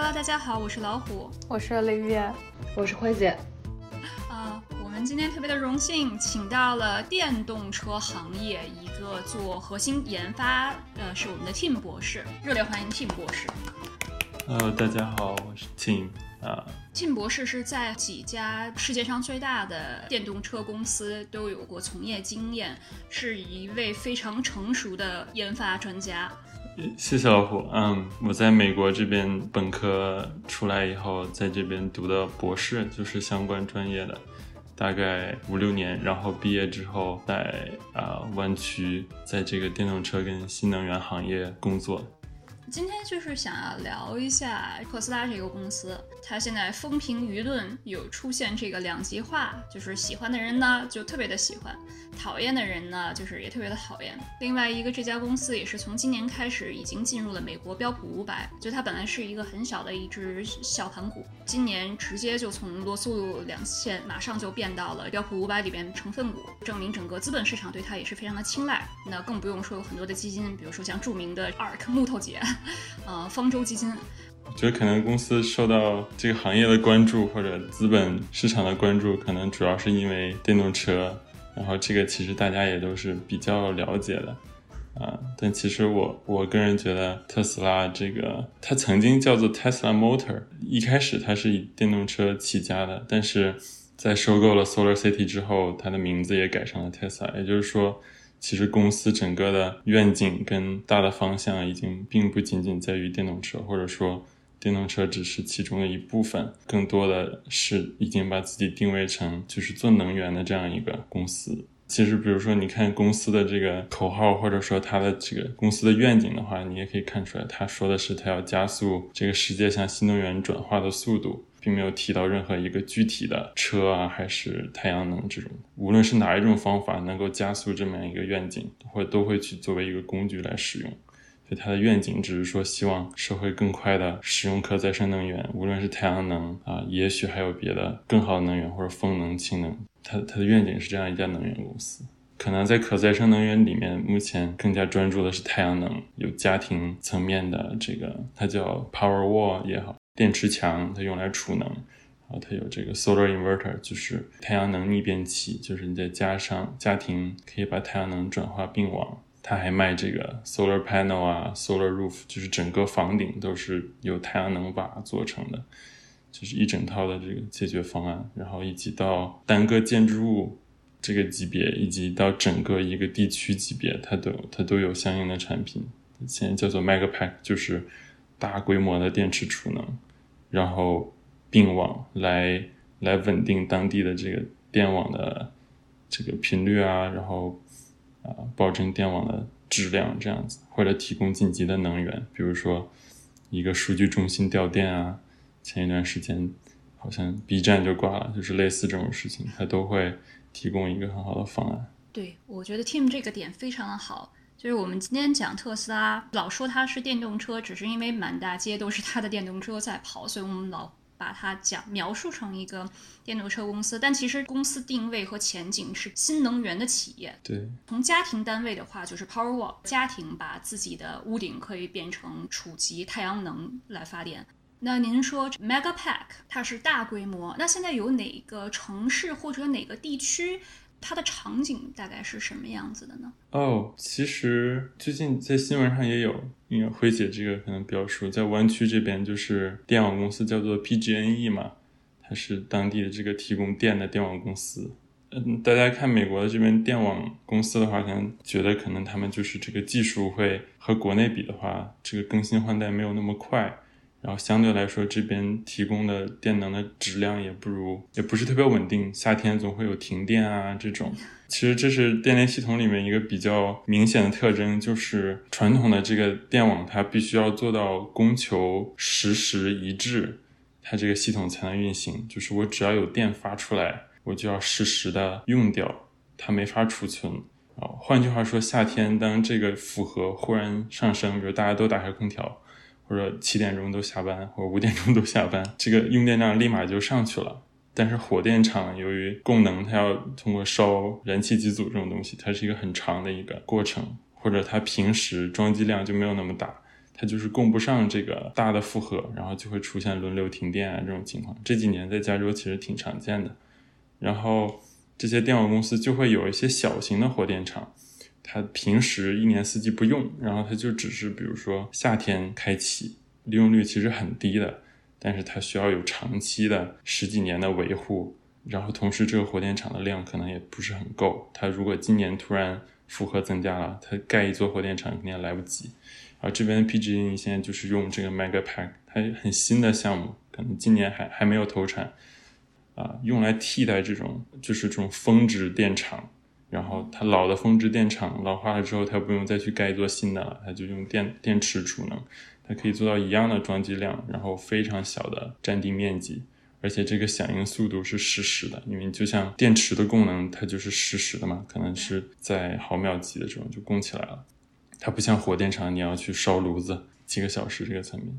Hello，大家好，我是老虎，我是林月，我是慧姐。啊，我们今天特别的荣幸，请到了电动车行业一个做核心研发，呃，是我们的 Tim 博士，热烈欢迎 Tim 博士。Hello，大家好，我是 Tim 啊。Tim 博士是在几家世界上最大的电动车公司都有过从业经验，是一位非常成熟的研发专家。谢谢老虎。嗯，我在美国这边本科出来以后，在这边读的博士，就是相关专业的，大概五六年。然后毕业之后，在啊湾区，在这个电动车跟新能源行业工作。今天就是想要聊一下特斯拉这个公司，它现在风评舆论有出现这个两极化，就是喜欢的人呢就特别的喜欢，讨厌的人呢就是也特别的讨厌。另外一个这家公司也是从今年开始已经进入了美国标普五百，就它本来是一个很小的一只小盘股，今年直接就从罗素两千马上就变到了标普五百里边成分股，证明整个资本市场对它也是非常的青睐。那更不用说有很多的基金，比如说像著名的 ARK 木头姐。呃，方舟基金，我觉得可能公司受到这个行业的关注或者资本市场的关注，可能主要是因为电动车。然后这个其实大家也都是比较了解的啊。但其实我我个人觉得，特斯拉这个它曾经叫做 Tesla Motor，一开始它是以电动车起家的，但是在收购了 Solar City 之后，它的名字也改成了 Tesla，也就是说。其实公司整个的愿景跟大的方向已经并不仅仅在于电动车，或者说电动车只是其中的一部分，更多的是已经把自己定位成就是做能源的这样一个公司。其实，比如说你看公司的这个口号，或者说它的这个公司的愿景的话，你也可以看出来，他说的是他要加速这个世界向新能源转化的速度。并没有提到任何一个具体的车啊，还是太阳能这种，无论是哪一种方法能够加速这么样一个愿景，或都会去作为一个工具来使用。所以它的愿景只是说希望社会更快的使用可再生能源，无论是太阳能啊，也许还有别的更好的能源或者风能、氢能。它它的愿景是这样一家能源公司，可能在可再生能源里面，目前更加专注的是太阳能，有家庭层面的这个，它叫 Power Wall 也好。电池墙，它用来储能，然后它有这个 solar inverter，就是太阳能逆变器，就是你再加上家庭可以把太阳能转化并网。它还卖这个 solar panel 啊，solar roof，就是整个房顶都是由太阳能瓦做成的，就是一整套的这个解决方案。然后以及到单个建筑物这个级别，以及到整个一个地区级别，它都它都有相应的产品。现在叫做 mega pack，就是大规模的电池储能。然后并网来来稳定当地的这个电网的这个频率啊，然后啊保证电网的质量这样子，或者提供紧急的能源，比如说一个数据中心掉电啊，前一段时间好像 B 站就挂了，就是类似这种事情，它都会提供一个很好的方案。对，我觉得 Team 这个点非常的好。就是我们今天讲特斯拉，老说它是电动车，只是因为满大街都是它的电动车在跑，所以我们老把它讲描述成一个电动车公司。但其实公司定位和前景是新能源的企业。对，从家庭单位的话，就是 Powerwall，家庭把自己的屋顶可以变成储集太阳能来发电。那您说 Mega Pack 它是大规模，那现在有哪个城市或者哪个地区？它的场景大概是什么样子的呢？哦，其实最近在新闻上也有，因为辉姐这个可能比较熟，在湾区这边就是电网公司叫做 PGNE 嘛，它是当地的这个提供电的电网公司。嗯，大家看美国的这边电网公司的话，可能觉得可能他们就是这个技术会和国内比的话，这个更新换代没有那么快。然后相对来说，这边提供的电能的质量也不如，也不是特别稳定。夏天总会有停电啊，这种。其实这是电力系统里面一个比较明显的特征，就是传统的这个电网它必须要做到供求实时一致，它这个系统才能运行。就是我只要有电发出来，我就要实时的用掉，它没法储存。啊，换句话说，夏天当这个负荷忽然上升，比如大家都打开空调。或者七点钟都下班，或者五点钟都下班，这个用电量立马就上去了。但是火电厂由于供能，它要通过烧燃气机组这种东西，它是一个很长的一个过程，或者它平时装机量就没有那么大，它就是供不上这个大的负荷，然后就会出现轮流停电啊这种情况。这几年在加州其实挺常见的。然后这些电网公司就会有一些小型的火电厂，它平时一年四季不用，然后它就只是比如说夏天开启，利用率其实很低的，但是它需要有长期的十几年的维护。然后同时，这个火电厂的量可能也不是很够。它如果今年突然负荷增加了，它盖一座火电厂肯定来不及。而这边的 PG 现在就是用这个 Megapack，它很新的项目，可能今年还还没有投产，啊，用来替代这种就是这种峰值电厂。然后它老的峰值电厂老化了之后，它不用再去盖一座新的了，它就用电电池储能，它可以做到一样的装机量，然后非常小的占地面积。而且这个响应速度是实时的，因为就像电池的功能，它就是实时的嘛，可能是在毫秒级的这种就供起来了。它不像火电厂，你要去烧炉子几个小时这个层面。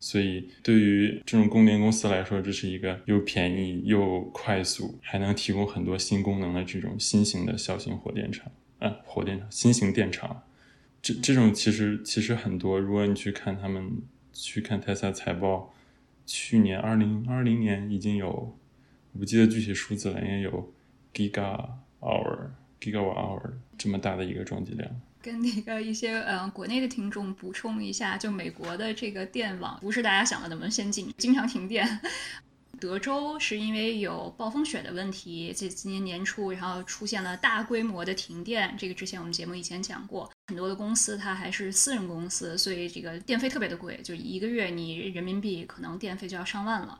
所以对于这种供电公司来说，这是一个又便宜又快速，还能提供很多新功能的这种新型的小型火电厂啊，火电厂新型电厂。这这种其实其实很多，如果你去看他们去看泰萨财报。去年二零二零年已经有，我不记得具体数字了，应该有 giga hour giga hour 这么大的一个装机量。跟那个一些呃国内的听众补充一下，就美国的这个电网不是大家想的那么先进，经常停电。德州是因为有暴风雪的问题，这今年年初然后出现了大规模的停电，这个之前我们节目以前讲过。很多的公司它还是私人公司，所以这个电费特别的贵，就一个月你人民币可能电费就要上万了。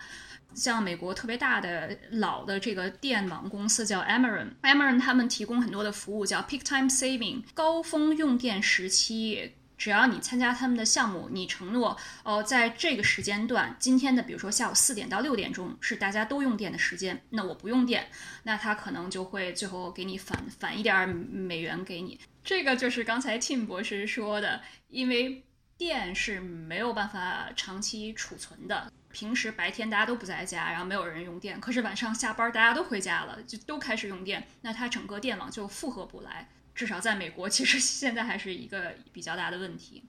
像美国特别大的老的这个电网公司叫 Ameren，Ameren 他们提供很多的服务叫 Peak Time Saving，高峰用电时期。只要你参加他们的项目，你承诺哦，在这个时间段，今天的比如说下午四点到六点钟是大家都用电的时间，那我不用电，那他可能就会最后给你返返一点美元给你。这个就是刚才 Tim 博士说的，因为电是没有办法长期储存的。平时白天大家都不在家，然后没有人用电，可是晚上下班大家都回家了，就都开始用电，那它整个电网就负荷不来。至少在美国，其实 现在还是一个比较大的问题。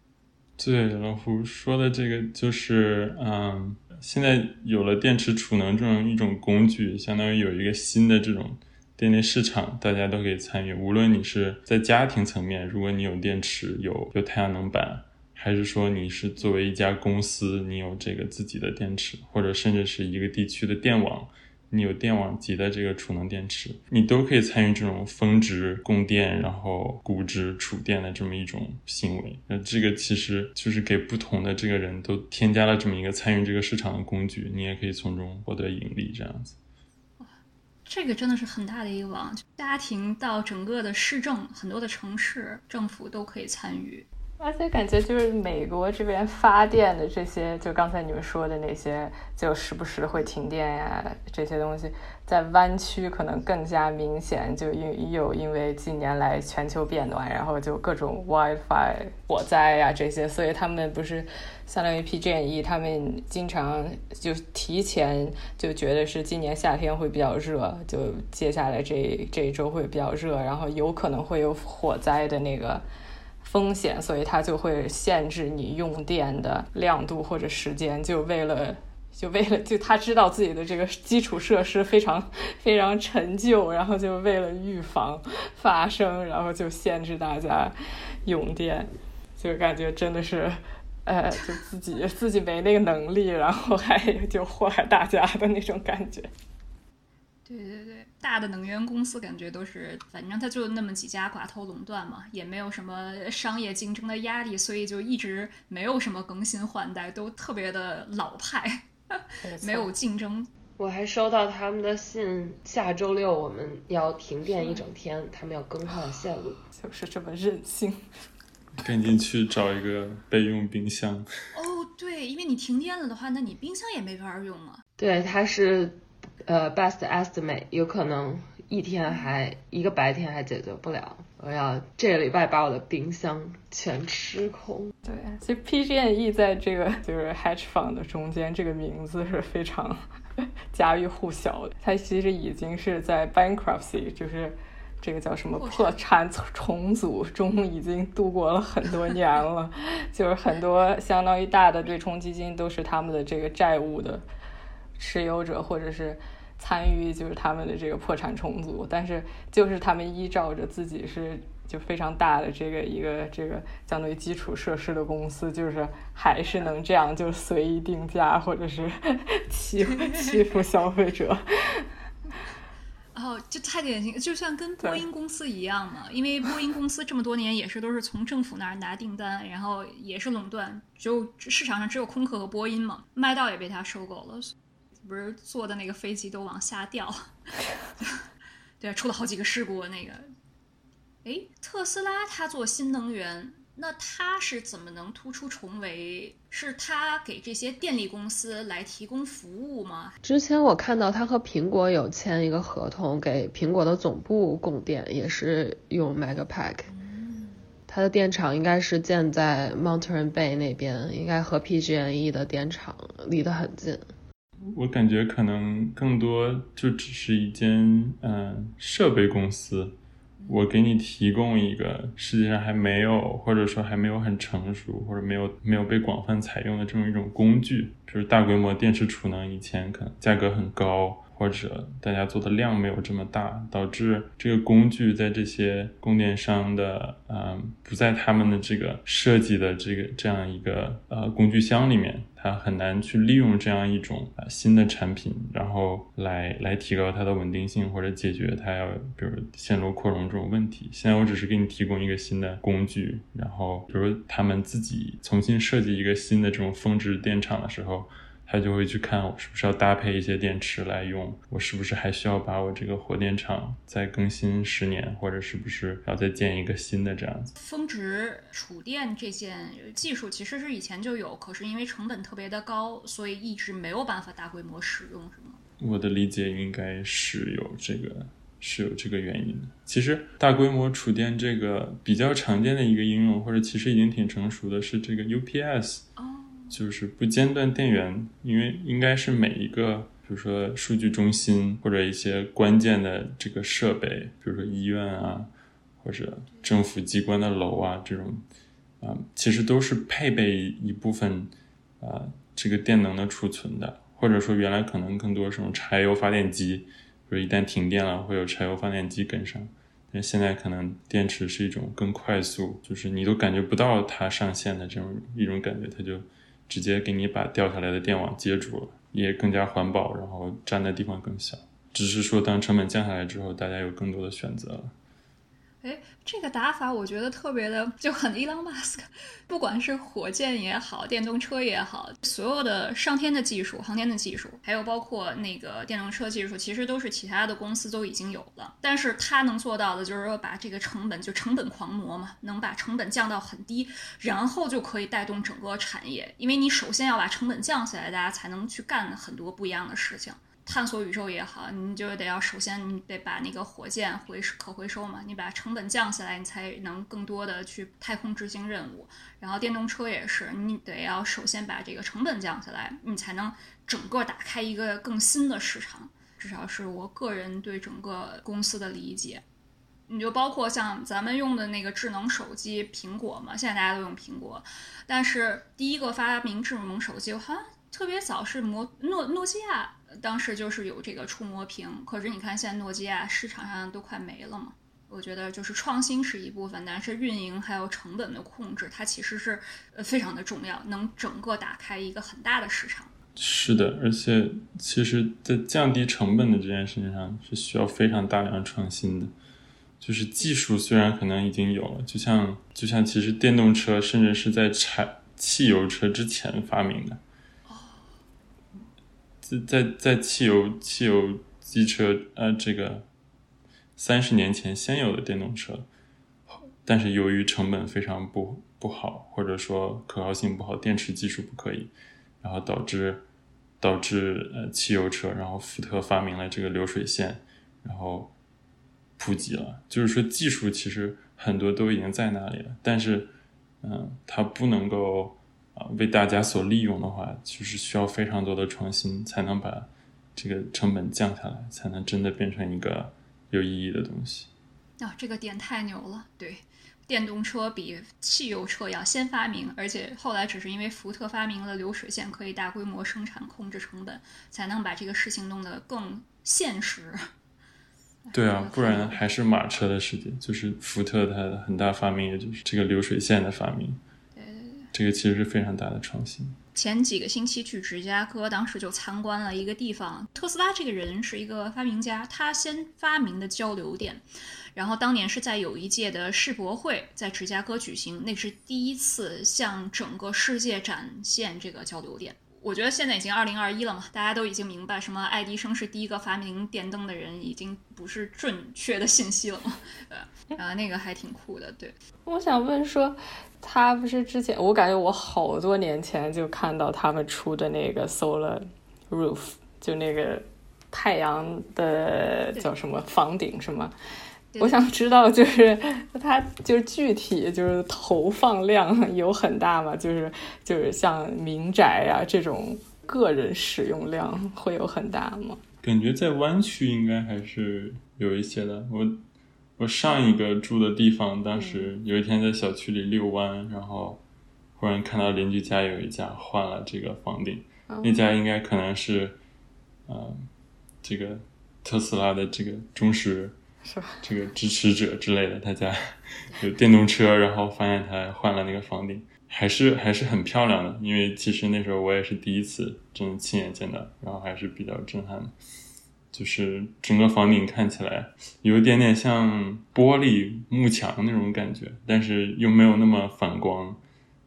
对，老胡说的这个就是，嗯，现在有了电池储能这种一种工具，相当于有一个新的这种电力市场，大家都可以参与。无论你是在家庭层面，如果你有电池、有有太阳能板，还是说你是作为一家公司，你有这个自己的电池，或者甚至是一个地区的电网。你有电网级的这个储能电池，你都可以参与这种峰值供电，然后谷值储电的这么一种行为。那这个其实就是给不同的这个人都添加了这么一个参与这个市场的工具，你也可以从中获得盈利，这样子。哇，这个真的是很大的一个网，家庭到整个的市政，很多的城市政府都可以参与。而且感觉就是美国这边发电的这些，就刚才你们说的那些，就时不时会停电呀，这些东西在湾区可能更加明显。就因有因为近年来全球变暖，然后就各种 WiFi 火灾呀这些，所以他们不是相当于 PG&E，他们经常就提前就觉得是今年夏天会比较热，就接下来这这一周会比较热，然后有可能会有火灾的那个。风险，所以它就会限制你用电的亮度或者时间，就为了，就为了，就他知道自己的这个基础设施非常 非常陈旧，然后就为了预防发生，然后就限制大家用电，就感觉真的是，呃，就自己自己没那个能力，然后还就祸害大家的那种感觉。对对对，大的能源公司感觉都是，反正它就那么几家寡头垄断嘛，也没有什么商业竞争的压力，所以就一直没有什么更新换代，都特别的老派，没有竞争。我还收到他们的信，下周六我们要停电一整天，他们要更换线路，就是这么任性。赶紧去找一个备用冰箱。哦，对，因为你停电了的话，那你冰箱也没法用了。对，它是。呃，best estimate 有可能一天还一个白天还解决不了，我要这个礼拜把我的冰箱全吃空。对，其实 PG&E 在这个就是 hedge fund 的中间，这个名字是非常 家喻户晓的。它其实已经是在 bankruptcy，就是这个叫什么破产重组中已经度过了很多年了，就是很多相当于大的对冲基金都是他们的这个债务的持有者，或者是参与就是他们的这个破产重组，但是就是他们依照着自己是就非常大的这个一个这个相当于基础设施的公司，就是还是能这样就随意定价或者是 欺 欺负消费者。哦，就太典型，就像跟波音公司一样嘛。因为波音公司这么多年也是都是从政府那儿拿订单，然后也是垄断，只有市场上只有空客和波音嘛。麦道也被他收购了，不是坐的那个飞机都往下掉，对，出了好几个事故。那个，哎，特斯拉它做新能源。那它是怎么能突出重围？是它给这些电力公司来提供服务吗？之前我看到它和苹果有签一个合同，给苹果的总部供电，也是用 Megapack。他的电厂应该是建在 Mountain Bay 那边，应该和 PG&E 的电厂离得很近。我感觉可能更多就只是一间嗯设备公司。我给你提供一个世界上还没有，或者说还没有很成熟，或者没有没有被广泛采用的这么一种工具，就是大规模电池储能，以前可能价格很高。或者大家做的量没有这么大，导致这个工具在这些供电商的嗯不在他们的这个设计的这个这样一个呃工具箱里面，它很难去利用这样一种啊新的产品，然后来来提高它的稳定性或者解决它要比如线路扩容这种问题。现在我只是给你提供一个新的工具，然后比如他们自己重新设计一个新的这种峰值电厂的时候。他就会去看我是不是要搭配一些电池来用，我是不是还需要把我这个火电厂再更新十年，或者是不是要再建一个新的这样子。峰值储电这件技术其实是以前就有，可是因为成本特别的高，所以一直没有办法大规模使用，是吗？我的理解应该是有这个是有这个原因的。其实大规模储电这个比较常见的一个应用，或者其实已经挺成熟的是这个 UPS。就是不间断电源，因为应该是每一个，比如说数据中心或者一些关键的这个设备，比如说医院啊，或者政府机关的楼啊，这种啊，其实都是配备一部分啊这个电能的储存的，或者说原来可能更多这种柴油发电机，比如一旦停电了，会有柴油发电机跟上，但现在可能电池是一种更快速，就是你都感觉不到它上线的这种一种感觉，它就。直接给你把掉下来的电网接住了，也更加环保，然后占的地方更小。只是说，当成本降下来之后，大家有更多的选择。哎，这个打法我觉得特别的就很 Elon Musk，不管是火箭也好，电动车也好，所有的上天的技术、航天的技术，还有包括那个电动车技术，其实都是其他的公司都已经有了。但是他能做到的就是说，把这个成本就成本狂魔嘛，能把成本降到很低，然后就可以带动整个产业。因为你首先要把成本降下来，大家才能去干很多不一样的事情。探索宇宙也好，你就得要首先你得把那个火箭回收可回收嘛，你把成本降下来，你才能更多的去太空执行任务。然后电动车也是，你得要首先把这个成本降下来，你才能整个打开一个更新的市场。至少是我个人对整个公司的理解。你就包括像咱们用的那个智能手机，苹果嘛，现在大家都用苹果，但是第一个发明智能手机好像特别早是摩诺诺基亚。当时就是有这个触摸屏，可是你看现在诺基亚市场上都快没了嘛。我觉得就是创新是一部分，但是运营还有成本的控制，它其实是呃非常的重要，能整个打开一个很大的市场。是的，而且其实，在降低成本的这件事情上是需要非常大量创新的。就是技术虽然可能已经有了，就像就像其实电动车甚至是在柴汽油车之前发明的。在在在汽油汽油机车呃这个三十年前先有的电动车，但是由于成本非常不不好，或者说可靠性不好，电池技术不可以，然后导致导致呃汽油车，然后福特发明了这个流水线，然后普及了。就是说技术其实很多都已经在那里了，但是嗯，它不能够。为大家所利用的话，其实需要非常多的创新，才能把这个成本降下来，才能真的变成一个有意义的东西。啊，这个点太牛了！对，电动车比汽油车要先发明，而且后来只是因为福特发明了流水线，可以大规模生产、控制成本，才能把这个事情弄得更现实。对啊，不然还是马车的世界。就是福特它的很大发明，也就是这个流水线的发明。这个其实是非常大的创新。前几个星期去芝加哥，当时就参观了一个地方。特斯拉这个人是一个发明家，他先发明的交流电，然后当年是在有一届的世博会在芝加哥举行，那是第一次向整个世界展现这个交流电。我觉得现在已经二零二一了嘛，大家都已经明白什么爱迪生是第一个发明电灯的人，已经不是准确的信息了嘛。对，啊，那个还挺酷的。对，我想问说，他不是之前我感觉我好多年前就看到他们出的那个 Solar Roof，就那个太阳的叫什么房顶是吗？我想知道，就是它就是具体就是投放量有很大吗？就是就是像民宅呀这种个人使用量会有很大吗？感觉在湾区应该还是有一些的。我我上一个住的地方，当时有一天在小区里遛弯，然后忽然看到邻居家有一家换了这个房顶，那家应该可能是呃这个特斯拉的这个忠实。是吧？这个支持者之类的，他家有电动车，然后发现他换了那个房顶，还是还是很漂亮的。因为其实那时候我也是第一次真的亲眼见到，然后还是比较震撼的。就是整个房顶看起来有一点点像玻璃幕墙那种感觉，但是又没有那么反光，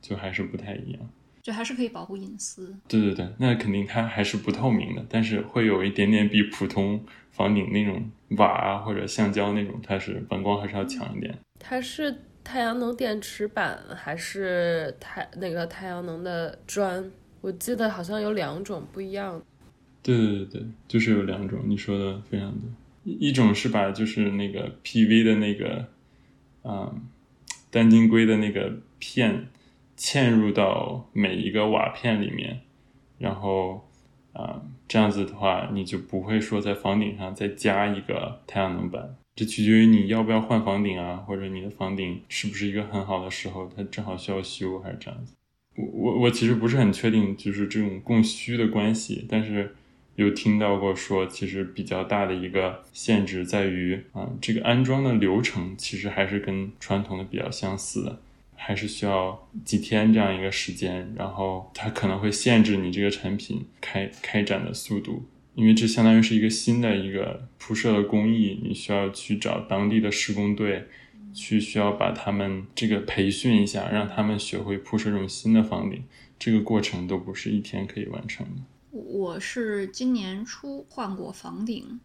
就还是不太一样。就还是可以保护隐私。对对对，那肯定它还是不透明的，但是会有一点点比普通。房顶那种瓦啊，或者橡胶那种，它是反光还是要强一点。它是太阳能电池板还是太那个太阳能的砖？我记得好像有两种不一样。对对对对，就是有两种，你说的非常对。一种是把就是那个 PV 的那个嗯单晶硅的那个片嵌入到每一个瓦片里面，然后。啊，这样子的话，你就不会说在房顶上再加一个太阳能板。这取决于你要不要换房顶啊，或者你的房顶是不是一个很好的时候，它正好需要修，还是这样子。我我我其实不是很确定，就是这种供需的关系，但是有听到过说，其实比较大的一个限制在于啊，这个安装的流程其实还是跟传统的比较相似的。还是需要几天这样一个时间，然后它可能会限制你这个产品开开展的速度，因为这相当于是一个新的一个铺设的工艺，你需要去找当地的施工队，去需要把他们这个培训一下，让他们学会铺设这种新的房顶，这个过程都不是一天可以完成的。我是今年初换过房顶。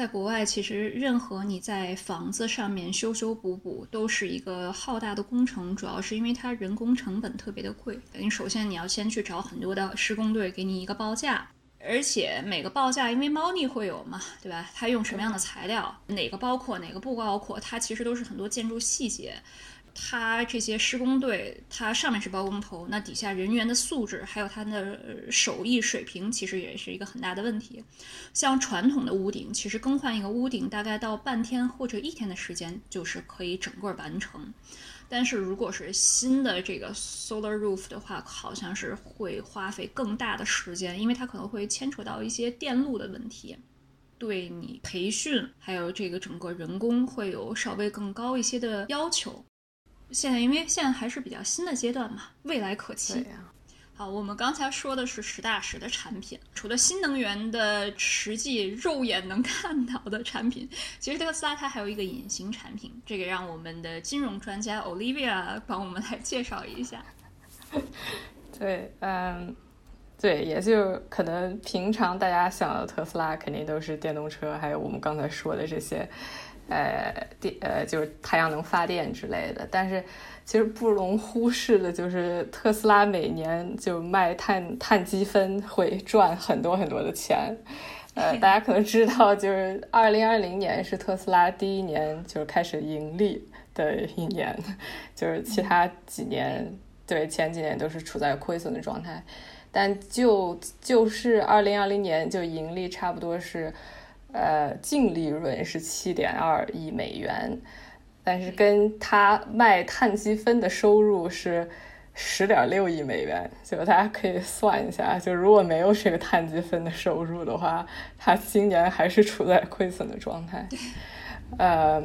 在国外，其实任何你在房子上面修修补补都是一个浩大的工程，主要是因为它人工成本特别的贵。你首先你要先去找很多的施工队给你一个报价，而且每个报价因为猫腻会有嘛，对吧？它用什么样的材料，哪个包括哪个不包括，它其实都是很多建筑细节。他这些施工队，他上面是包工头，那底下人员的素质还有他的手艺水平，其实也是一个很大的问题。像传统的屋顶，其实更换一个屋顶大概到半天或者一天的时间，就是可以整个完成。但是如果是新的这个 solar roof 的话，好像是会花费更大的时间，因为它可能会牵扯到一些电路的问题，对你培训还有这个整个人工会有稍微更高一些的要求。现在因为现在还是比较新的阶段嘛，未来可期。好，我们刚才说的是实打实的产品，除了新能源的实际肉眼能看到的产品，其实特斯拉它还有一个隐形产品，这个让我们的金融专家 Olivia 帮我们来介绍一下。对，嗯，对，也就可能平常大家想的特斯拉肯定都是电动车，还有我们刚才说的这些。呃，电呃就是太阳能发电之类的，但是 其实不容忽视的就是特斯拉每年就卖碳碳积分会赚很多很多的钱。呃，大家可能知道，就是二零二零年是特斯拉第一年就是开始盈利的一年，就是其他几年对前几年都是处在亏损的状态，但就就是二零二零年就盈利差不多是。呃，净利润是七点二亿美元，但是跟他卖碳积分的收入是十点六亿美元，就大家可以算一下，就如果没有这个碳积分的收入的话，他今年还是处在亏损的状态。呃，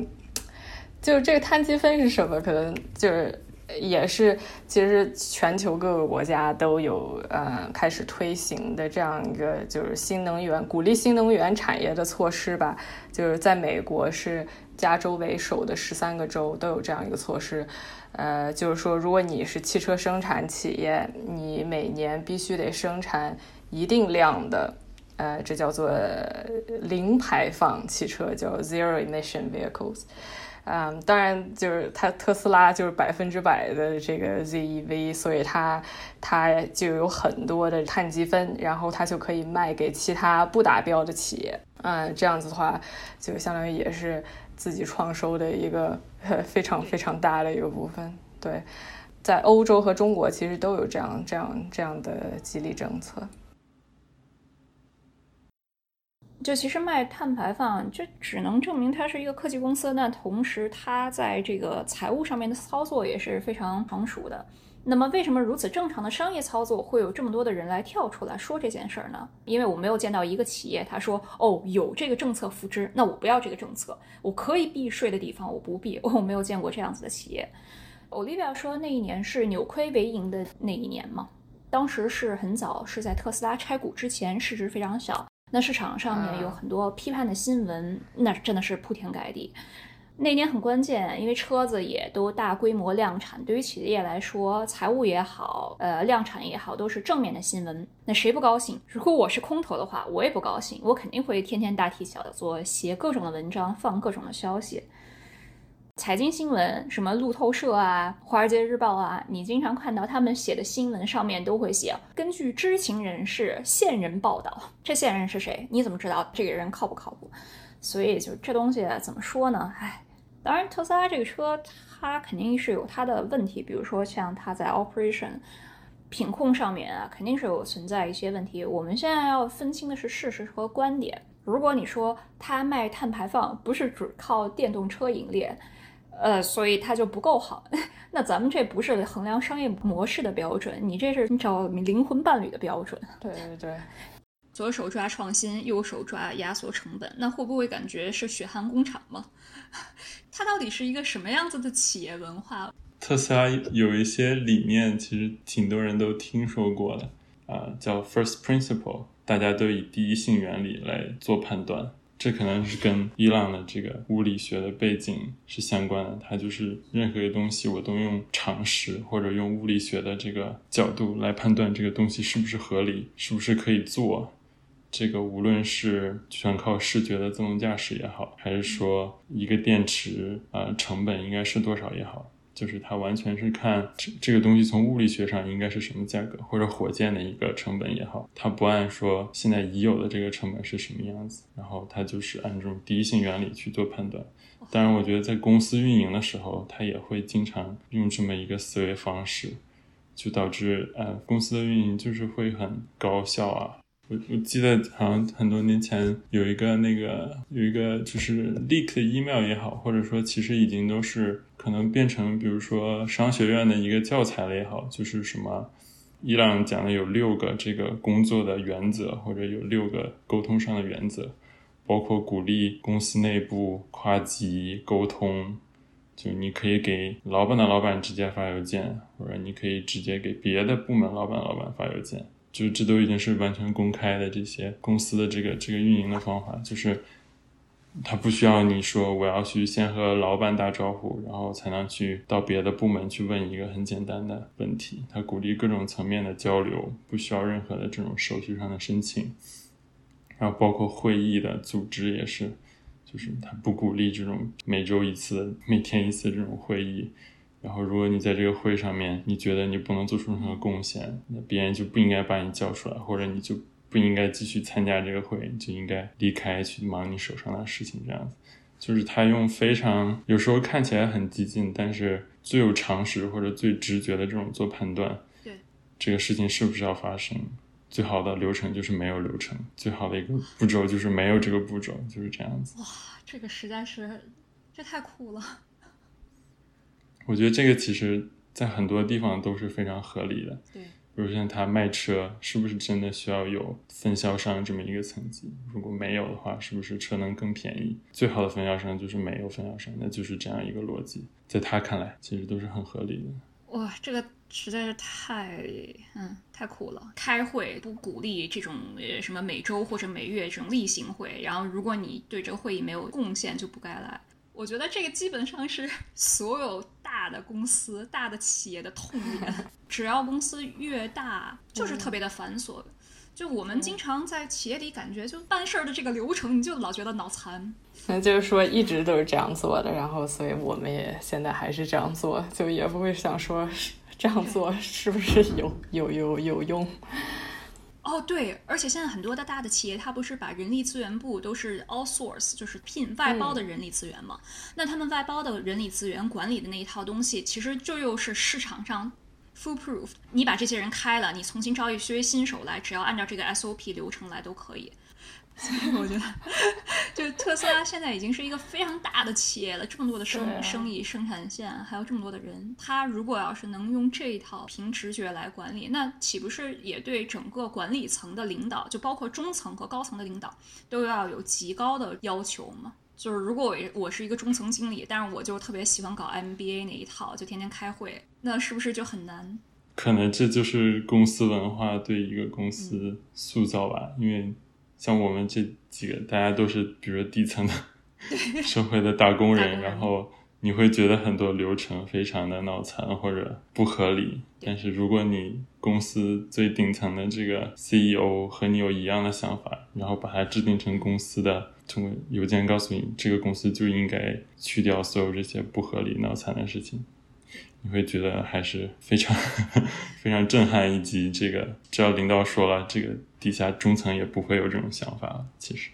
就这个碳积分是什么？可能就是。也是，其实全球各个国家都有呃开始推行的这样一个就是新能源鼓励新能源产业的措施吧。就是在美国是加州为首的十三个州都有这样一个措施，呃，就是说如果你是汽车生产企业，你每年必须得生产一定量的，呃，这叫做零排放汽车，叫 zero emission vehicles。嗯，当然就是它特斯拉就是百分之百的这个 ZEV，所以它它就有很多的碳积分，然后它就可以卖给其他不达标的企业。嗯，这样子的话，就相当于也是自己创收的一个 非常非常大的一个部分。对，在欧洲和中国其实都有这样这样这样的激励政策。就其实卖碳排放，就只能证明它是一个科技公司。那同时，它在这个财务上面的操作也是非常成熟的。那么，为什么如此正常的商业操作会有这么多的人来跳出来说这件事儿呢？因为我没有见到一个企业，他说：“哦，有这个政策扶持，那我不要这个政策，我可以避税的地方我不避。”我没有见过这样子的企业。Olivia 说，那一年是扭亏为盈的那一年嘛？当时是很早，是在特斯拉拆股之前，市值非常小。那市场上面有很多批判的新闻，那真的是铺天盖地。那年很关键，因为车子也都大规模量产，对于企业来说，财务也好，呃，量产也好，都是正面的新闻。那谁不高兴？如果我是空头的话，我也不高兴，我肯定会天天大题小做，写各种的文章，放各种的消息。财经新闻，什么路透社啊、华尔街日报啊，你经常看到他们写的新闻上面都会写，根据知情人士、线人报道。这线人是谁？你怎么知道这个人靠不靠谱？所以就这东西怎么说呢？唉，当然特斯拉这个车它肯定是有它的问题，比如说像它在 operation 品控上面啊，肯定是有存在一些问题。我们现在要分清的是事实和观点。如果你说它卖碳排放不是只靠电动车盈利。呃，所以它就不够好。那咱们这不是衡量商业模式的标准，你这是找灵魂伴侣的标准。对对对，左手抓创新，右手抓压缩成本，那会不会感觉是血汗工厂吗？它到底是一个什么样子的企业文化？特斯拉有一些理念，其实挺多人都听说过的啊，叫 First Principle，大家都以第一性原理来做判断。这可能是跟伊朗的这个物理学的背景是相关的，它就是任何一个东西我都用常识或者用物理学的这个角度来判断这个东西是不是合理，是不是可以做。这个无论是全靠视觉的自动驾驶也好，还是说一个电池啊成本应该是多少也好。就是它完全是看这这个东西从物理学上应该是什么价格，或者火箭的一个成本也好，它不按说现在已有的这个成本是什么样子，然后它就是按这种第一性原理去做判断。当然，我觉得在公司运营的时候，它也会经常用这么一个思维方式，就导致呃公司的运营就是会很高效啊。我我记得好像很多年前有一个那个有一个就是 leak 的 email 也好，或者说其实已经都是可能变成比如说商学院的一个教材了也好，就是什么伊朗讲的有六个这个工作的原则，或者有六个沟通上的原则，包括鼓励公司内部跨级沟通，就你可以给老板的老板直接发邮件，或者你可以直接给别的部门老板老板发邮件。就这都已经是完全公开的这些公司的这个这个运营的方法，就是他不需要你说我要去先和老板打招呼，然后才能去到别的部门去问一个很简单的问题。他鼓励各种层面的交流，不需要任何的这种手续上的申请。然后包括会议的组织也是，就是他不鼓励这种每周一次、每天一次这种会议。然后，如果你在这个会上面，你觉得你不能做出任何贡献，那别人就不应该把你叫出来，或者你就不应该继续参加这个会，你就应该离开去忙你手上的事情。这样子，就是他用非常有时候看起来很激进，但是最有常识或者最直觉的这种做判断，对这个事情是不是要发生，最好的流程就是没有流程，最好的一个步骤就是没有这个步骤，就是这样子。哇，这个实在是，这太酷了。我觉得这个其实，在很多地方都是非常合理的。对，比如像他卖车，是不是真的需要有分销商这么一个层级？如果没有的话，是不是车能更便宜？最好的分销商就是没有分销商，那就是这样一个逻辑。在他看来，其实都是很合理的。哇，这个实在是太，嗯，太苦了。开会不鼓励这种呃什么每周或者每月这种例行会，然后如果你对这个会议没有贡献，就不该来。我觉得这个基本上是所有大的公司、大的企业的痛点。只要公司越大，就是特别的繁琐。就我们经常在企业里感觉，就办事儿的这个流程，你就老觉得脑残。那就是说一直都是这样做的，然后所以我们也现在还是这样做，就也不会想说这样做是不是有有有有用。哦，对，而且现在很多的大的企业，它不是把人力资源部都是 all source，就是聘外包的人力资源嘛？那他们外包的人力资源管理的那一套东西，其实就又是市场上 foolproof。你把这些人开了，你重新招一些新手来，只要按照这个 SOP 流程来都可以。所 以我觉得，就特斯拉现在已经是一个非常大的企业了，这么多的生生意生产线，还有这么多的人，他如果要是能用这一套凭直觉来管理，那岂不是也对整个管理层的领导，就包括中层和高层的领导，都要有极高的要求吗？就是如果我我是一个中层经理，但是我就特别喜欢搞 MBA 那一套，就天天开会，那是不是就很难？可能这就是公司文化对一个公司塑造吧，因为。像我们这几个，大家都是比如说底层的 社会的打工人，然后你会觉得很多流程非常的脑残或者不合理。但是如果你公司最顶层的这个 CEO 和你有一样的想法，然后把它制定成公司的，通过邮件告诉你，这个公司就应该去掉所有这些不合理、脑残的事情。你会觉得还是非常非常震撼，以及这个只要领导说了，这个底下中层也不会有这种想法了。其实，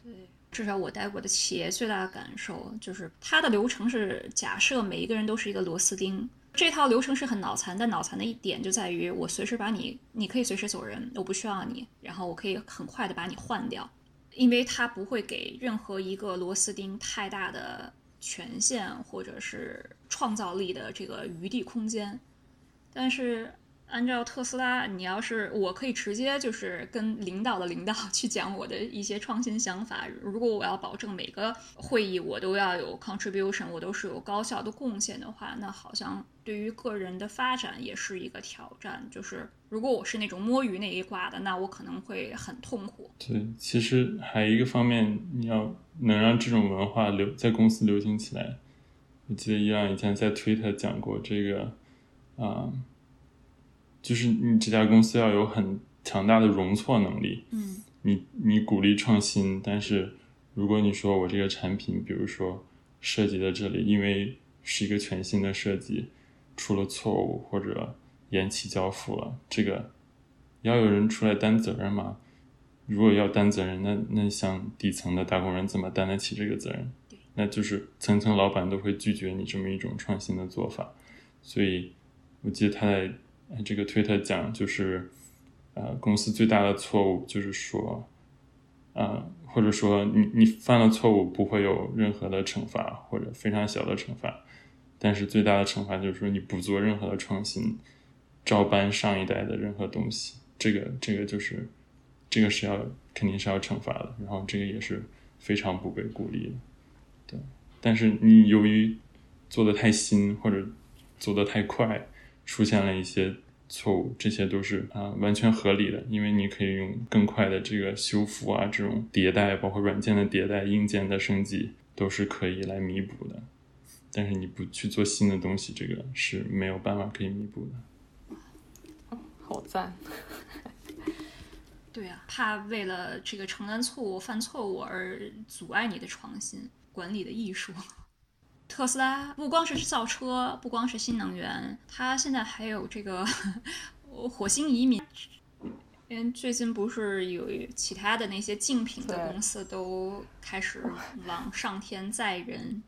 对，至少我待过的企业最大的感受就是，它的流程是假设每一个人都是一个螺丝钉，这套流程是很脑残。但脑残的一点就在于，我随时把你，你可以随时走人，我不需要你，然后我可以很快的把你换掉，因为它不会给任何一个螺丝钉太大的。权限或者是创造力的这个余地空间，但是按照特斯拉，你要是我可以直接就是跟领导的领导 去讲我的一些创新想法。如果我要保证每个会议我都要有 contribution，我都是有高效的贡献的话，那好像对于个人的发展也是一个挑战。就是如果我是那种摸鱼那一挂的，那我可能会很痛苦。对，其实还有一个方面，你要。能让这种文化流在公司流行起来，我记得伊朗以前在推特讲过这个，啊，就是你这家公司要有很强大的容错能力。嗯，你你鼓励创新，但是如果你说我这个产品，比如说设计在这里，因为是一个全新的设计，出了错误或者延期交付了，这个要有人出来担责任吗？如果要担责任，那那像底层的打工人怎么担得起这个责任？那就是层层老板都会拒绝你这么一种创新的做法。所以，我记得他在这个推特讲，就是呃，公司最大的错误就是说，呃，或者说你你犯了错误不会有任何的惩罚或者非常小的惩罚，但是最大的惩罚就是说你不做任何的创新，照搬上一代的任何东西，这个这个就是。这个是要肯定是要惩罚的，然后这个也是非常不被鼓励的，对。但是你由于做的太新或者做的太快，出现了一些错误，这些都是啊完全合理的，因为你可以用更快的这个修复啊，这种迭代，包括软件的迭代、硬件的升级，都是可以来弥补的。但是你不去做新的东西，这个是没有办法可以弥补的。好赞。对啊，怕为了这个承担错误、犯错误而阻碍你的创新管理的艺术。特斯拉不光是造车，不光是新能源，它现在还有这个 火星移民。因为最近不是有其他的那些竞品的公司都开始往上天载人，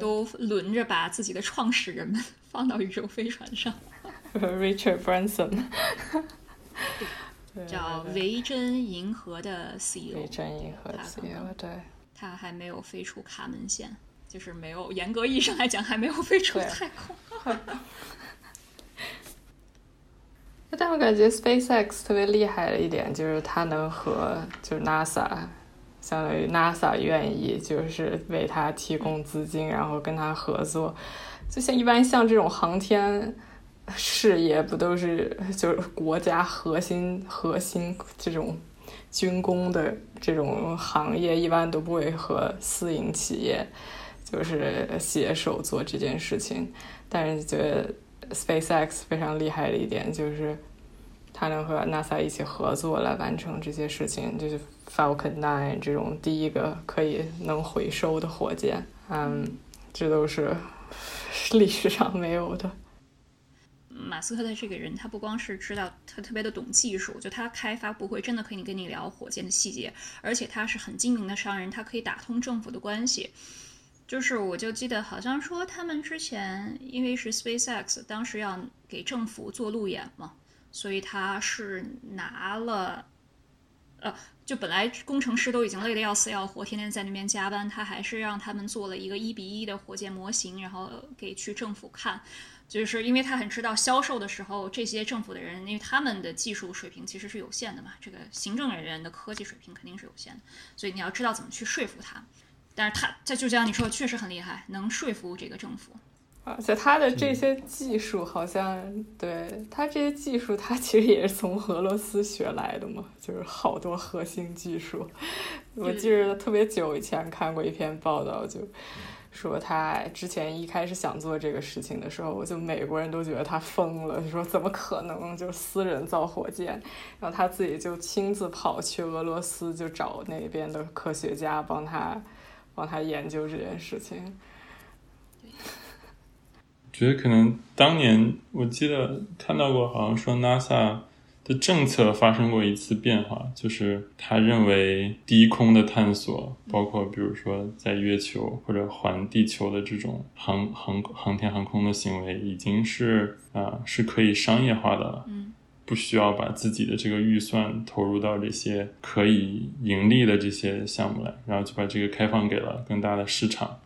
都轮着把自己的创始人们放到宇宙飞船上。Richard Branson。叫维珍银河的 CEO。维珍银河 CEO，对。他还没有飞出卡门线，就是没有严格意义上来讲，还没有飞出太空。但我感觉 SpaceX 特别厉害的一点就是它能和就是 NASA，相当于 NASA 愿意就是为它提供资金，然后跟它合作。就像一般像这种航天事业，不都是就是国家核心核心这种军工的这种行业，一般都不会和私营企业就是携手做这件事情。但是觉得。SpaceX 非常厉害的一点就是，它能和 NASA 一起合作来完成这些事情，就是 Falcon Nine 这种第一个可以能回收的火箭，嗯，这都是 历史上没有的。马斯克的这个人，他不光是知道他特别的懂技术，就他开发布会真的可以跟你聊火箭的细节，而且他是很精明的商人，他可以打通政府的关系。就是，我就记得好像说他们之前因为是 SpaceX，当时要给政府做路演嘛，所以他是拿了，呃，就本来工程师都已经累得要死要活，天天在那边加班，他还是让他们做了一个一比一的火箭模型，然后给去政府看，就是因为他很知道销售的时候这些政府的人，因为他们的技术水平其实是有限的嘛，这个行政人员的科技水平肯定是有限的，所以你要知道怎么去说服他。但是他，这就像你说，确实很厉害，能说服这个政府。而且他的这些技术，好像对他这些技术，他其实也是从俄罗斯学来的嘛，就是好多核心技术。我记得特别久以前看过一篇报道，就说他之前一开始想做这个事情的时候，就美国人都觉得他疯了，就说怎么可能就私人造火箭？然后他自己就亲自跑去俄罗斯，就找那边的科学家帮他。帮他研究这件事情，觉得可能当年我记得看到过，好像说 NASA 的政策发生过一次变化，就是他认为低空的探索，包括比如说在月球或者环地球的这种航航航天航空的行为，已经是啊是可以商业化的了。嗯。不需要把自己的这个预算投入到这些可以盈利的这些项目来，然后就把这个开放给了更大的市场，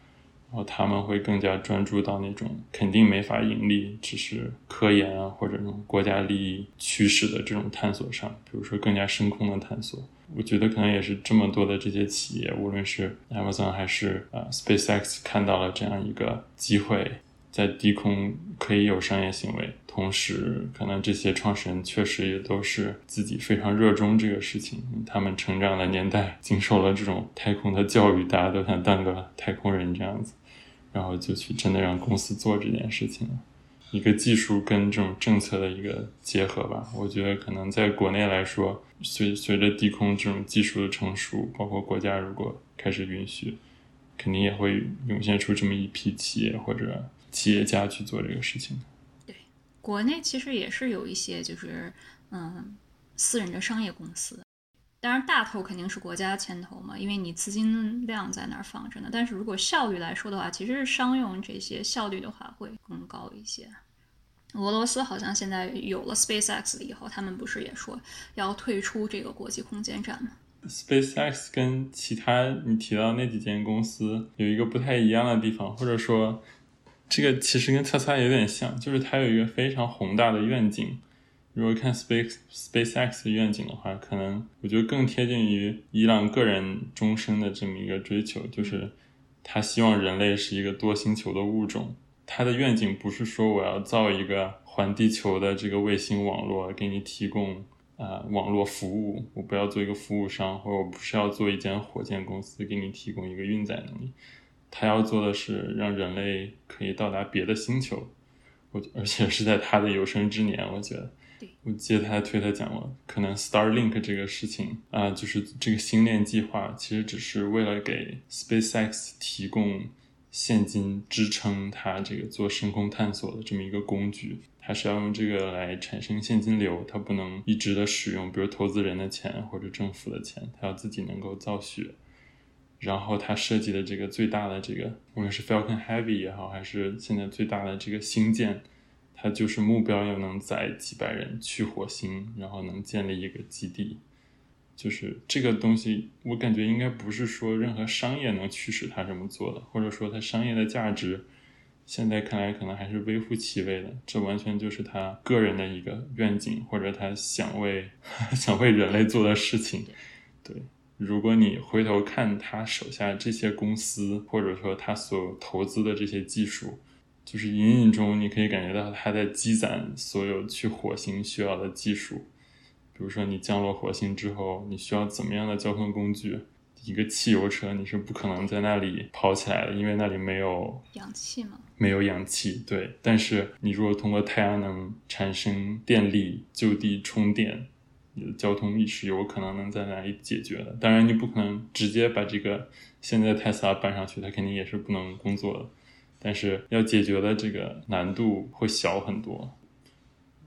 然后他们会更加专注到那种肯定没法盈利，只是科研啊或者那种国家利益驱使的这种探索上，比如说更加深空的探索。我觉得可能也是这么多的这些企业，无论是 Amazon 还是呃 SpaceX 看到了这样一个机会。在低空可以有商业行为，同时可能这些创始人确实也都是自己非常热衷这个事情。他们成长的年代经受了这种太空的教育，大家都想当个太空人这样子，然后就去真的让公司做这件事情。一个技术跟这种政策的一个结合吧。我觉得可能在国内来说，随随着低空这种技术的成熟，包括国家如果开始允许，肯定也会涌现出这么一批企业或者。企业家去做这个事情，国内其实也是有一些就是嗯私人的商业公司，当然大头肯定是国家牵头嘛，因为你资金量在那儿放着呢。但是如果效率来说的话，其实是商用这些效率的话会更高一些。俄罗斯好像现在有了 SpaceX 以后，他们不是也说要退出这个国际空间站吗？SpaceX 跟其他你提到那几间公司有一个不太一样的地方，或者说。这个其实跟特斯拉有点像，就是它有一个非常宏大的愿景。如果看 Space SpaceX 的愿景的话，可能我觉得更贴近于伊朗个人终身的这么一个追求，就是他希望人类是一个多星球的物种。他的愿景不是说我要造一个环地球的这个卫星网络给你提供啊网络服务，我不要做一个服务商，或者我不是要做一间火箭公司给你提供一个运载能力。他要做的是让人类可以到达别的星球，我而且是在他的有生之年。我觉得，我记得他推特讲过，可能 Starlink 这个事情啊，就是这个星链计划，其实只是为了给 SpaceX 提供现金支撑他这个做深空探索的这么一个工具。他是要用这个来产生现金流，他不能一直的使用，比如投资人的钱或者政府的钱，他要自己能够造血。然后他设计的这个最大的这个，无论是 Falcon Heavy 也好，还是现在最大的这个星舰，它它就是目标要能载几百人去火星，然后能建立一个基地。就是这个东西，我感觉应该不是说任何商业能驱使他这么做的，或者说他商业的价值，现在看来可能还是微乎其微的。这完全就是他个人的一个愿景，或者他想为 想为人类做的事情。对，如果你回头看他手下这些公司，或者说他所投资的这些技术，就是隐隐中你可以感觉到他在积攒所有去火星需要的技术。比如说，你降落火星之后，你需要怎么样的交通工具？一个汽油车你是不可能在那里跑起来的，因为那里没有氧气吗？没有氧气，对。但是你如果通过太阳能产生电力，就地充电，你的交通意识有可能能在那里解决的。当然，你不可能直接把这个现在特斯拉搬上去，它肯定也是不能工作的。但是要解决的这个难度会小很多。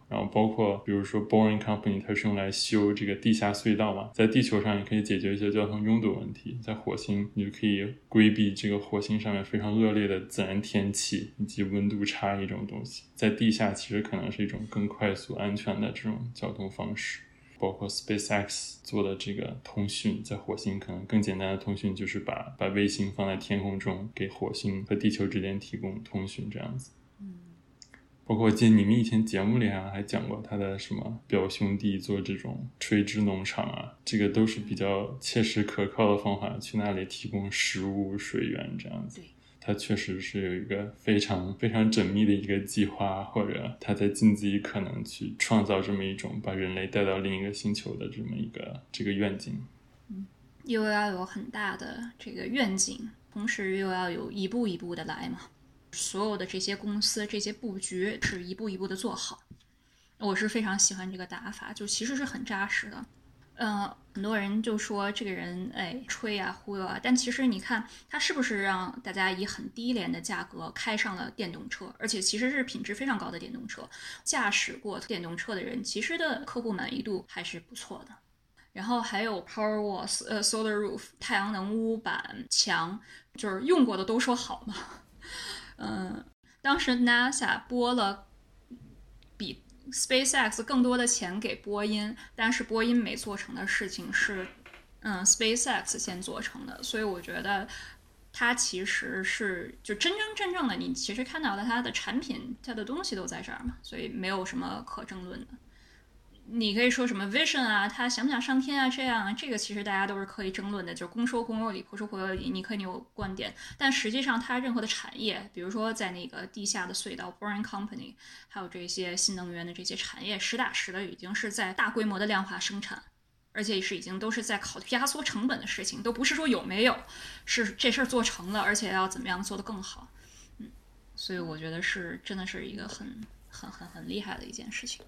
然后包括比如说 Boring Company，它是用来修这个地下隧道嘛，在地球上也可以解决一些交通拥堵问题，在火星你就可以规避这个火星上面非常恶劣的自然天气以及温度差异这种东西，在地下其实可能是一种更快速、安全的这种交通方式。包括 SpaceX 做的这个通讯，在火星可能更简单的通讯就是把把卫星放在天空中，给火星和地球之间提供通讯这样子。嗯包括我记得你们以前节目里好像还讲过他的什么表兄弟做这种垂直农场啊，这个都是比较切实可靠的方法，去那里提供食物、水源这样子。他确实是有一个非常非常缜密的一个计划，或者他在尽自己可能去创造这么一种把人类带到另一个星球的这么一个这个愿景。嗯，又要有很大的这个愿景，同时又要有一步一步的来嘛。所有的这些公司这些布局是一步一步的做好，我是非常喜欢这个打法，就其实是很扎实的。嗯，很多人就说这个人哎吹啊忽悠啊，但其实你看他是不是让大家以很低廉的价格开上了电动车，而且其实是品质非常高的电动车。驾驶过电动车的人，其实的客户满意度还是不错的。然后还有 Power Walls，呃，Solar Roof，太阳能屋板墙，就是用过的都说好嘛。嗯，当时 NASA 播了 SpaceX 更多的钱给波音，但是波音没做成的事情是，嗯，SpaceX 先做成的，所以我觉得它其实是就真真正正的，你其实看到了它的产品，它的东西都在这儿嘛，所以没有什么可争论的。你可以说什么 vision 啊，他想不想上天啊？这样，这个其实大家都是可以争论的，就是公说公有理，婆说婆有理。你可以有观点，但实际上，它任何的产业，比如说在那个地下的隧道 Boring Company，还有这些新能源的这些产业，实打实的已经是在大规模的量化生产，而且是已经都是在考虑压缩成本的事情，都不是说有没有，是这事儿做成了，而且要怎么样做得更好。嗯，所以我觉得是真的是一个很很很很厉害的一件事情。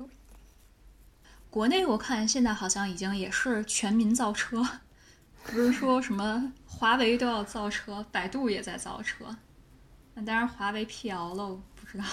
国内我看现在好像已经也是全民造车，不是说什么华为都要造车，百度也在造车。那当然华为辟谣了，我不知道。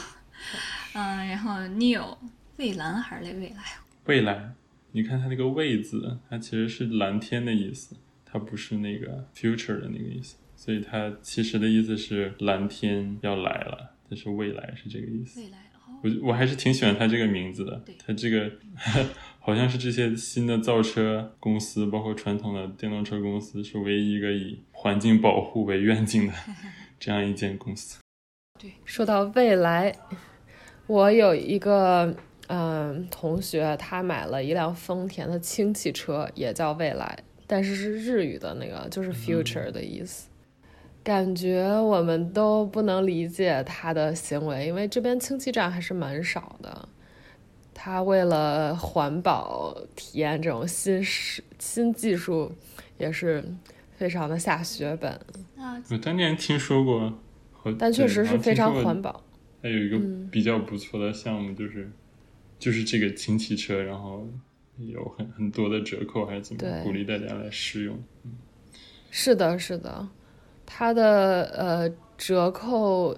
嗯，然后 Neo 蔚蓝还是那蔚来？蔚来，你看它那个“蔚”字，它其实是蓝天的意思，它不是那个 future 的那个意思，所以它其实的意思是蓝天要来了，但是未来是这个意思。未来。我我还是挺喜欢它这个名字的，它这个 好像是这些新的造车公司，包括传统的电动车公司，是唯一一个以环境保护为愿景的 这样一间公司。对，说到未来，我有一个嗯同学，他买了一辆丰田的氢汽车，也叫未来，但是是日语的那个，就是 future 的意思。感觉我们都不能理解他的行为，因为这边氢气站还是蛮少的。他为了环保，体验这种新时新技术，也是非常的下血本。我当年听说过，但确实是非常环保。还有一个比较不错的项目，就是就是这个氢气车，然后有很很多的折扣，还是怎么鼓励大家来试用？是的，是的。它的呃折扣，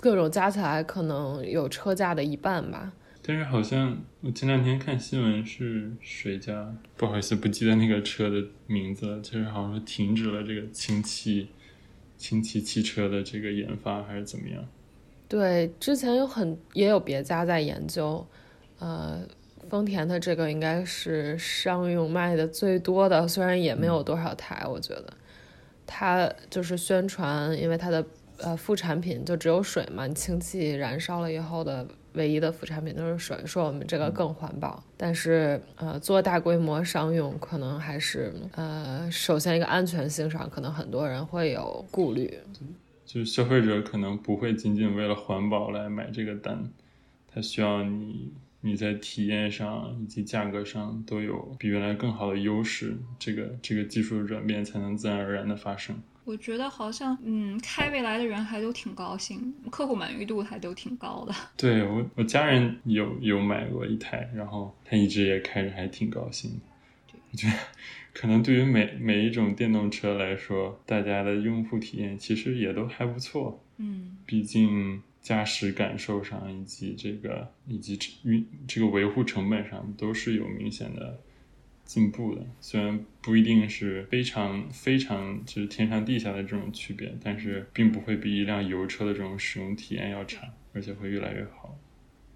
各种加起来可能有车价的一半吧。但是好像我前两天看新闻是谁家，不好意思不记得那个车的名字了。就是好像是停止了这个氢气氢气汽车的这个研发还是怎么样？对，之前有很也有别家在研究，呃，丰田的这个应该是商用卖的最多的，虽然也没有多少台，我觉得它就是宣传，因为它的呃副产品就只有水嘛，你氢气燃烧了以后的唯一的副产品就是水，说我们这个更环保，但是呃做大规模商用可能还是呃首先一个安全性上可能很多人会有顾虑。就是消费者可能不会仅仅为了环保来买这个单，他需要你你在体验上以及价格上都有比原来更好的优势，这个这个技术的转变才能自然而然的发生。我觉得好像，嗯，开未来的人还都挺高兴，客户满意度还都挺高的。对我，我家人有有买过一台，然后他一直也开着，还挺高兴。我觉得。可能对于每每一种电动车来说，大家的用户体验其实也都还不错。嗯，毕竟驾驶感受上以及这个以及运这个维护成本上都是有明显的进步的。虽然不一定是非常非常就是天上地下的这种区别，但是并不会比一辆油车的这种使用体验要差，而且会越来越好。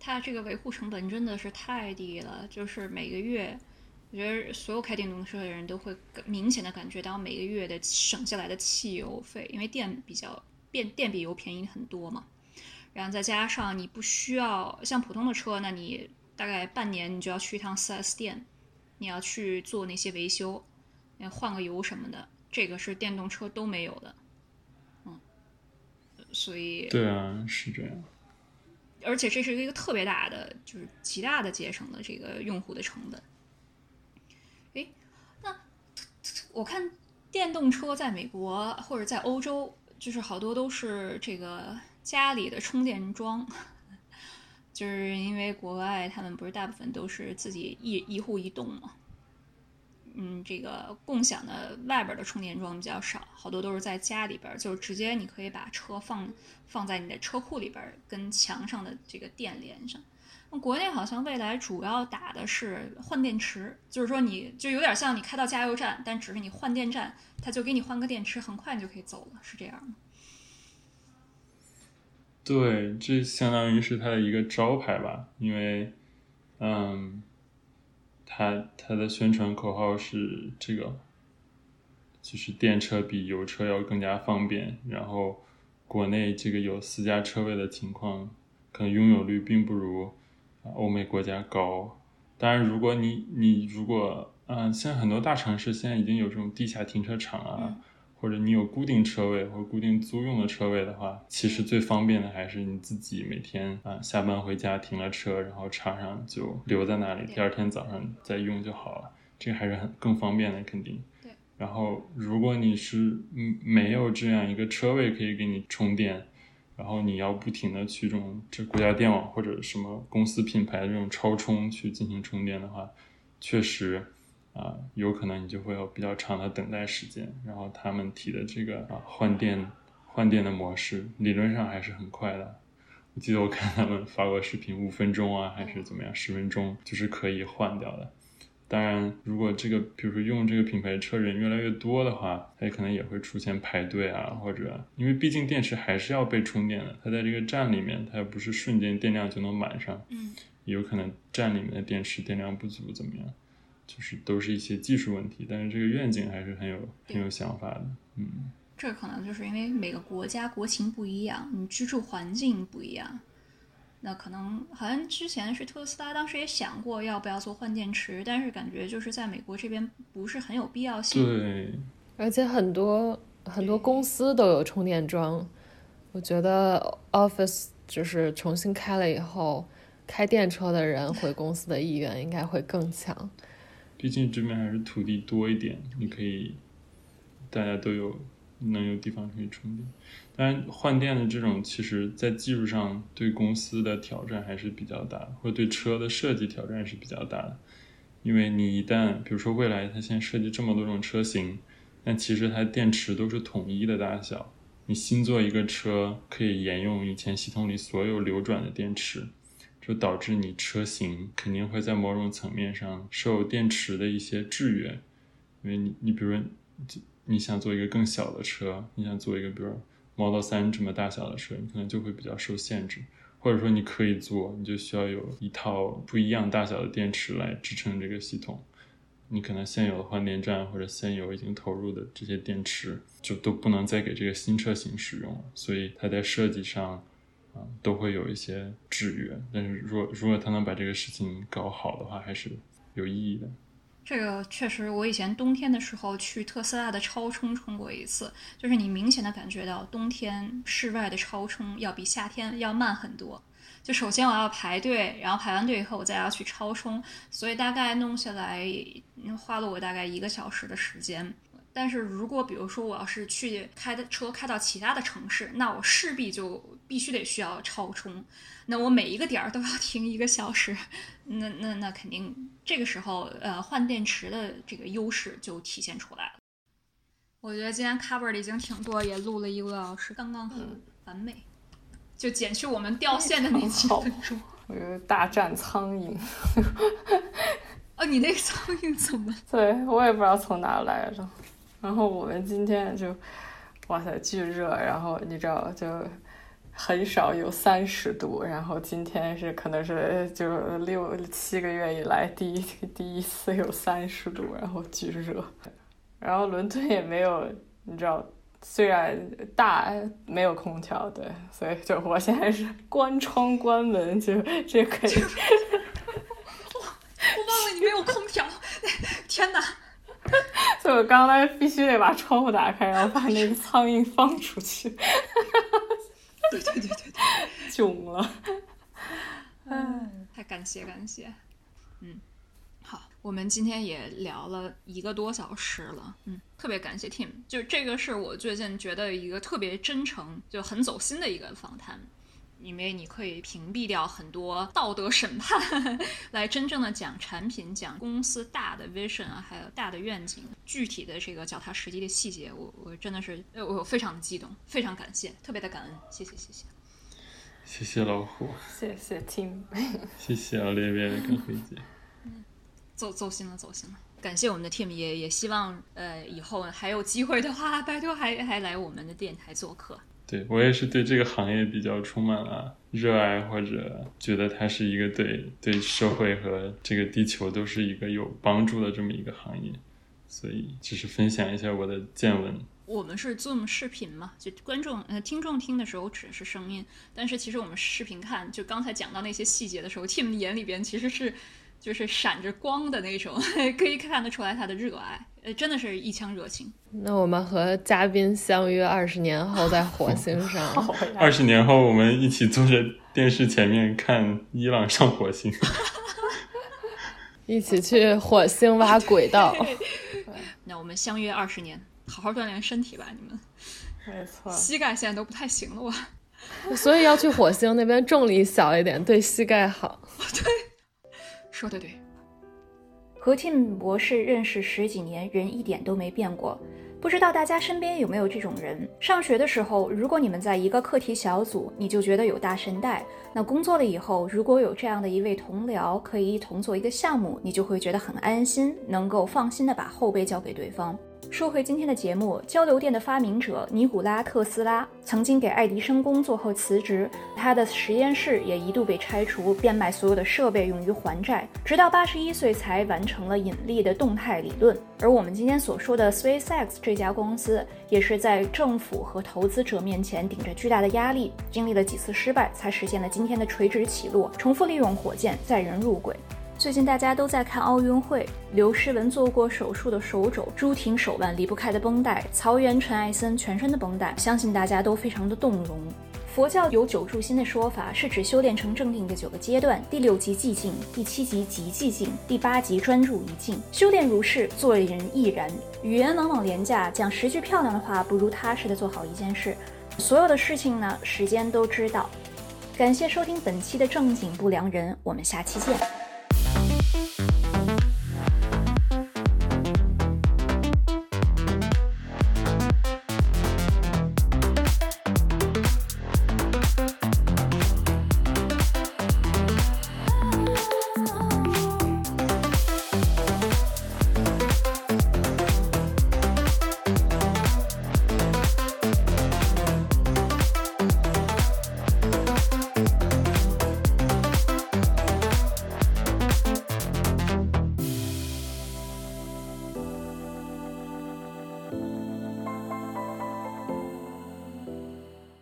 它这个维护成本真的是太低了，就是每个月。我觉得所有开电动车的人都会明显的感觉到每个月的省下来的汽油费，因为电比较变电比油便宜很多嘛。然后再加上你不需要像普通的车，那你大概半年你就要去一趟 4S 店，你要去做那些维修，换个油什么的，这个是电动车都没有的。嗯，所以对啊，是这样。而且这是一个特别大的，就是极大的节省了这个用户的成本。我看电动车在美国或者在欧洲，就是好多都是这个家里的充电桩，就是因为国外他们不是大部分都是自己一一户一栋嘛，嗯，这个共享的外边的充电桩比较少，好多都是在家里边，就是直接你可以把车放放在你的车库里边，跟墙上的这个电连上。国内好像未来主要打的是换电池，就是说你就有点像你开到加油站，但只是你换电站，他就给你换个电池，很快你就可以走了，是这样吗？对，这相当于是它的一个招牌吧，因为，嗯，它它的宣传口号是这个，就是电车比油车要更加方便，然后国内这个有私家车位的情况，可能拥有率并不如。欧美国家高，当然，如果你你如果嗯，现在很多大城市现在已经有这种地下停车场啊，或者你有固定车位或者固定租用的车位的话，其实最方便的还是你自己每天啊下班回家停了车，然后插上就留在那里，第二天早上再用就好了，这个还是很更方便的，肯定。对。然后，如果你是嗯没有这样一个车位可以给你充电。然后你要不停的去这种这国家电网或者什么公司品牌的这种超充去进行充电的话，确实啊有可能你就会有比较长的等待时间。然后他们提的这个啊换电换电的模式，理论上还是很快的。我记得我看他们发过视频，五分钟啊还是怎么样，十分钟就是可以换掉的。当然，如果这个，比如说用这个品牌车人越来越多的话，它也可能也会出现排队啊，或者因为毕竟电池还是要被充电的，它在这个站里面，它又不是瞬间电量就能满上，嗯，有可能站里面的电池电量不足，怎么样？就是都是一些技术问题，但是这个愿景还是很有很有想法的，嗯，这可能就是因为每个国家国情不一样，你居住环境不一样。那可能好像之前是特斯拉，当时也想过要不要做换电池，但是感觉就是在美国这边不是很有必要性。对，而且很多很多公司都有充电桩，我觉得 Office 就是重新开了以后，开电车的人回公司的意愿应该会更强。毕竟这边还是土地多一点，你可以大家都有能有地方可以充电。当然，换电的这种，其实在技术上对公司的挑战还是比较大的，或者对车的设计挑战是比较大的。因为你一旦，比如说未来它现在设计这么多种车型，但其实它电池都是统一的大小。你新做一个车，可以沿用以前系统里所有流转的电池，就导致你车型肯定会在某种层面上受电池的一些制约。因为你，你比如说，你想做一个更小的车，你想做一个，比如。Model 3这么大小的车，你可能就会比较受限制。或者说你可以做，你就需要有一套不一样大小的电池来支撑这个系统。你可能现有的换电站或者现有已经投入的这些电池，就都不能再给这个新车型使用了。所以它在设计上，都会有一些制约。但是如果如果他能把这个事情搞好的话，还是有意义的。这个确实，我以前冬天的时候去特斯拉的超充充过一次，就是你明显的感觉到冬天室外的超充要比夏天要慢很多。就首先我要排队，然后排完队以后我再要去超充，所以大概弄下来花了我大概一个小时的时间。但是如果比如说我要是去开的车开到其他的城市，那我势必就必须得需要超充。那我每一个点儿都要 停一个小时，那那那肯定这个时候，呃，换电池的这个优势就体现出来了。我觉得今天 cover 的已经挺多，也录了一个多小时，刚刚很，完美，就减去我们掉线的那几分钟。我觉得大战苍蝇。哦，你那个苍蝇怎么？对我也不知道从哪来的。然后我们今天就，哇塞，巨热，然后你知道就。很少有三十度，然后今天是可能是就六七个月以来第一第一次有三十度，然后巨热，然后伦敦也没有，你知道，虽然大没有空调，对，所以就我现在是关窗关门，就这可以。我忘了你没有空调，天哪！所以我刚才必须得把窗户打开，然后把那个苍蝇放出去。对对对对对，囧了，嗯，太感谢感谢，嗯，好，我们今天也聊了一个多小时了，嗯，特别感谢 Tim，就这个是我最近觉得一个特别真诚，就很走心的一个访谈。因为你可以屏蔽掉很多道德审判，来真正的讲产品、讲公司大的 vision 啊，还有大的愿景，具体的这个脚踏实地的细节，我我真的是我非常的激动，非常感谢，特别的感恩，谢谢谢谢，谢谢老虎，谢谢 Tim，谢谢啊列列跟辉姐，走走心了走心了，感谢我们的 Tim，也也希望呃以后还有机会的话，拜托还还来我们的电台做客。对我也是对这个行业比较充满了热爱，或者觉得它是一个对对社会和这个地球都是一个有帮助的这么一个行业，所以只是分享一下我的见闻。我们是 Zoom 视频嘛，就观众呃听众听的时候只是声音，但是其实我们视频看，就刚才讲到那些细节的时候，Tim 眼里边其实是。就是闪着光的那种，可以看得出来他的热爱，呃，真的是一腔热情。那我们和嘉宾相约二十年后在火星上，二十年后我们一起坐在电视前面看伊朗上火星，一起去火星挖轨道。那我们相约二十年，好好锻炼身体吧，你们。没错。膝盖现在都不太行了，我。所以要去火星那边重力小一点，对膝盖好。对。说的对，和 Tim 博士认识十几年，人一点都没变过。不知道大家身边有没有这种人？上学的时候，如果你们在一个课题小组，你就觉得有大神带；那工作了以后，如果有这样的一位同僚，可以一同做一个项目，你就会觉得很安心，能够放心的把后背交给对方。说回今天的节目，交流电的发明者尼古拉·特斯拉曾经给爱迪生工作后辞职，他的实验室也一度被拆除，变卖所有的设备用于还债，直到八十一岁才完成了引力的动态理论。而我们今天所说的 SpaceX 这家公司，也是在政府和投资者面前顶着巨大的压力，经历了几次失败，才实现了今天的垂直起落，重复利用火箭载人入轨。最近大家都在看奥运会，刘诗雯做过手术的手肘，朱婷手腕离不开的绷带，曹原、陈艾森全身的绷带，相信大家都非常的动容。佛教有九住心的说法，是指修炼成正定的九个阶段，第六级寂静，第七级极寂静，第八级专注一静。修炼如是，做人亦然。语言往往廉价，讲十句漂亮的话，不如踏实的做好一件事。所有的事情呢，时间都知道。感谢收听本期的正经不良人，我们下期见。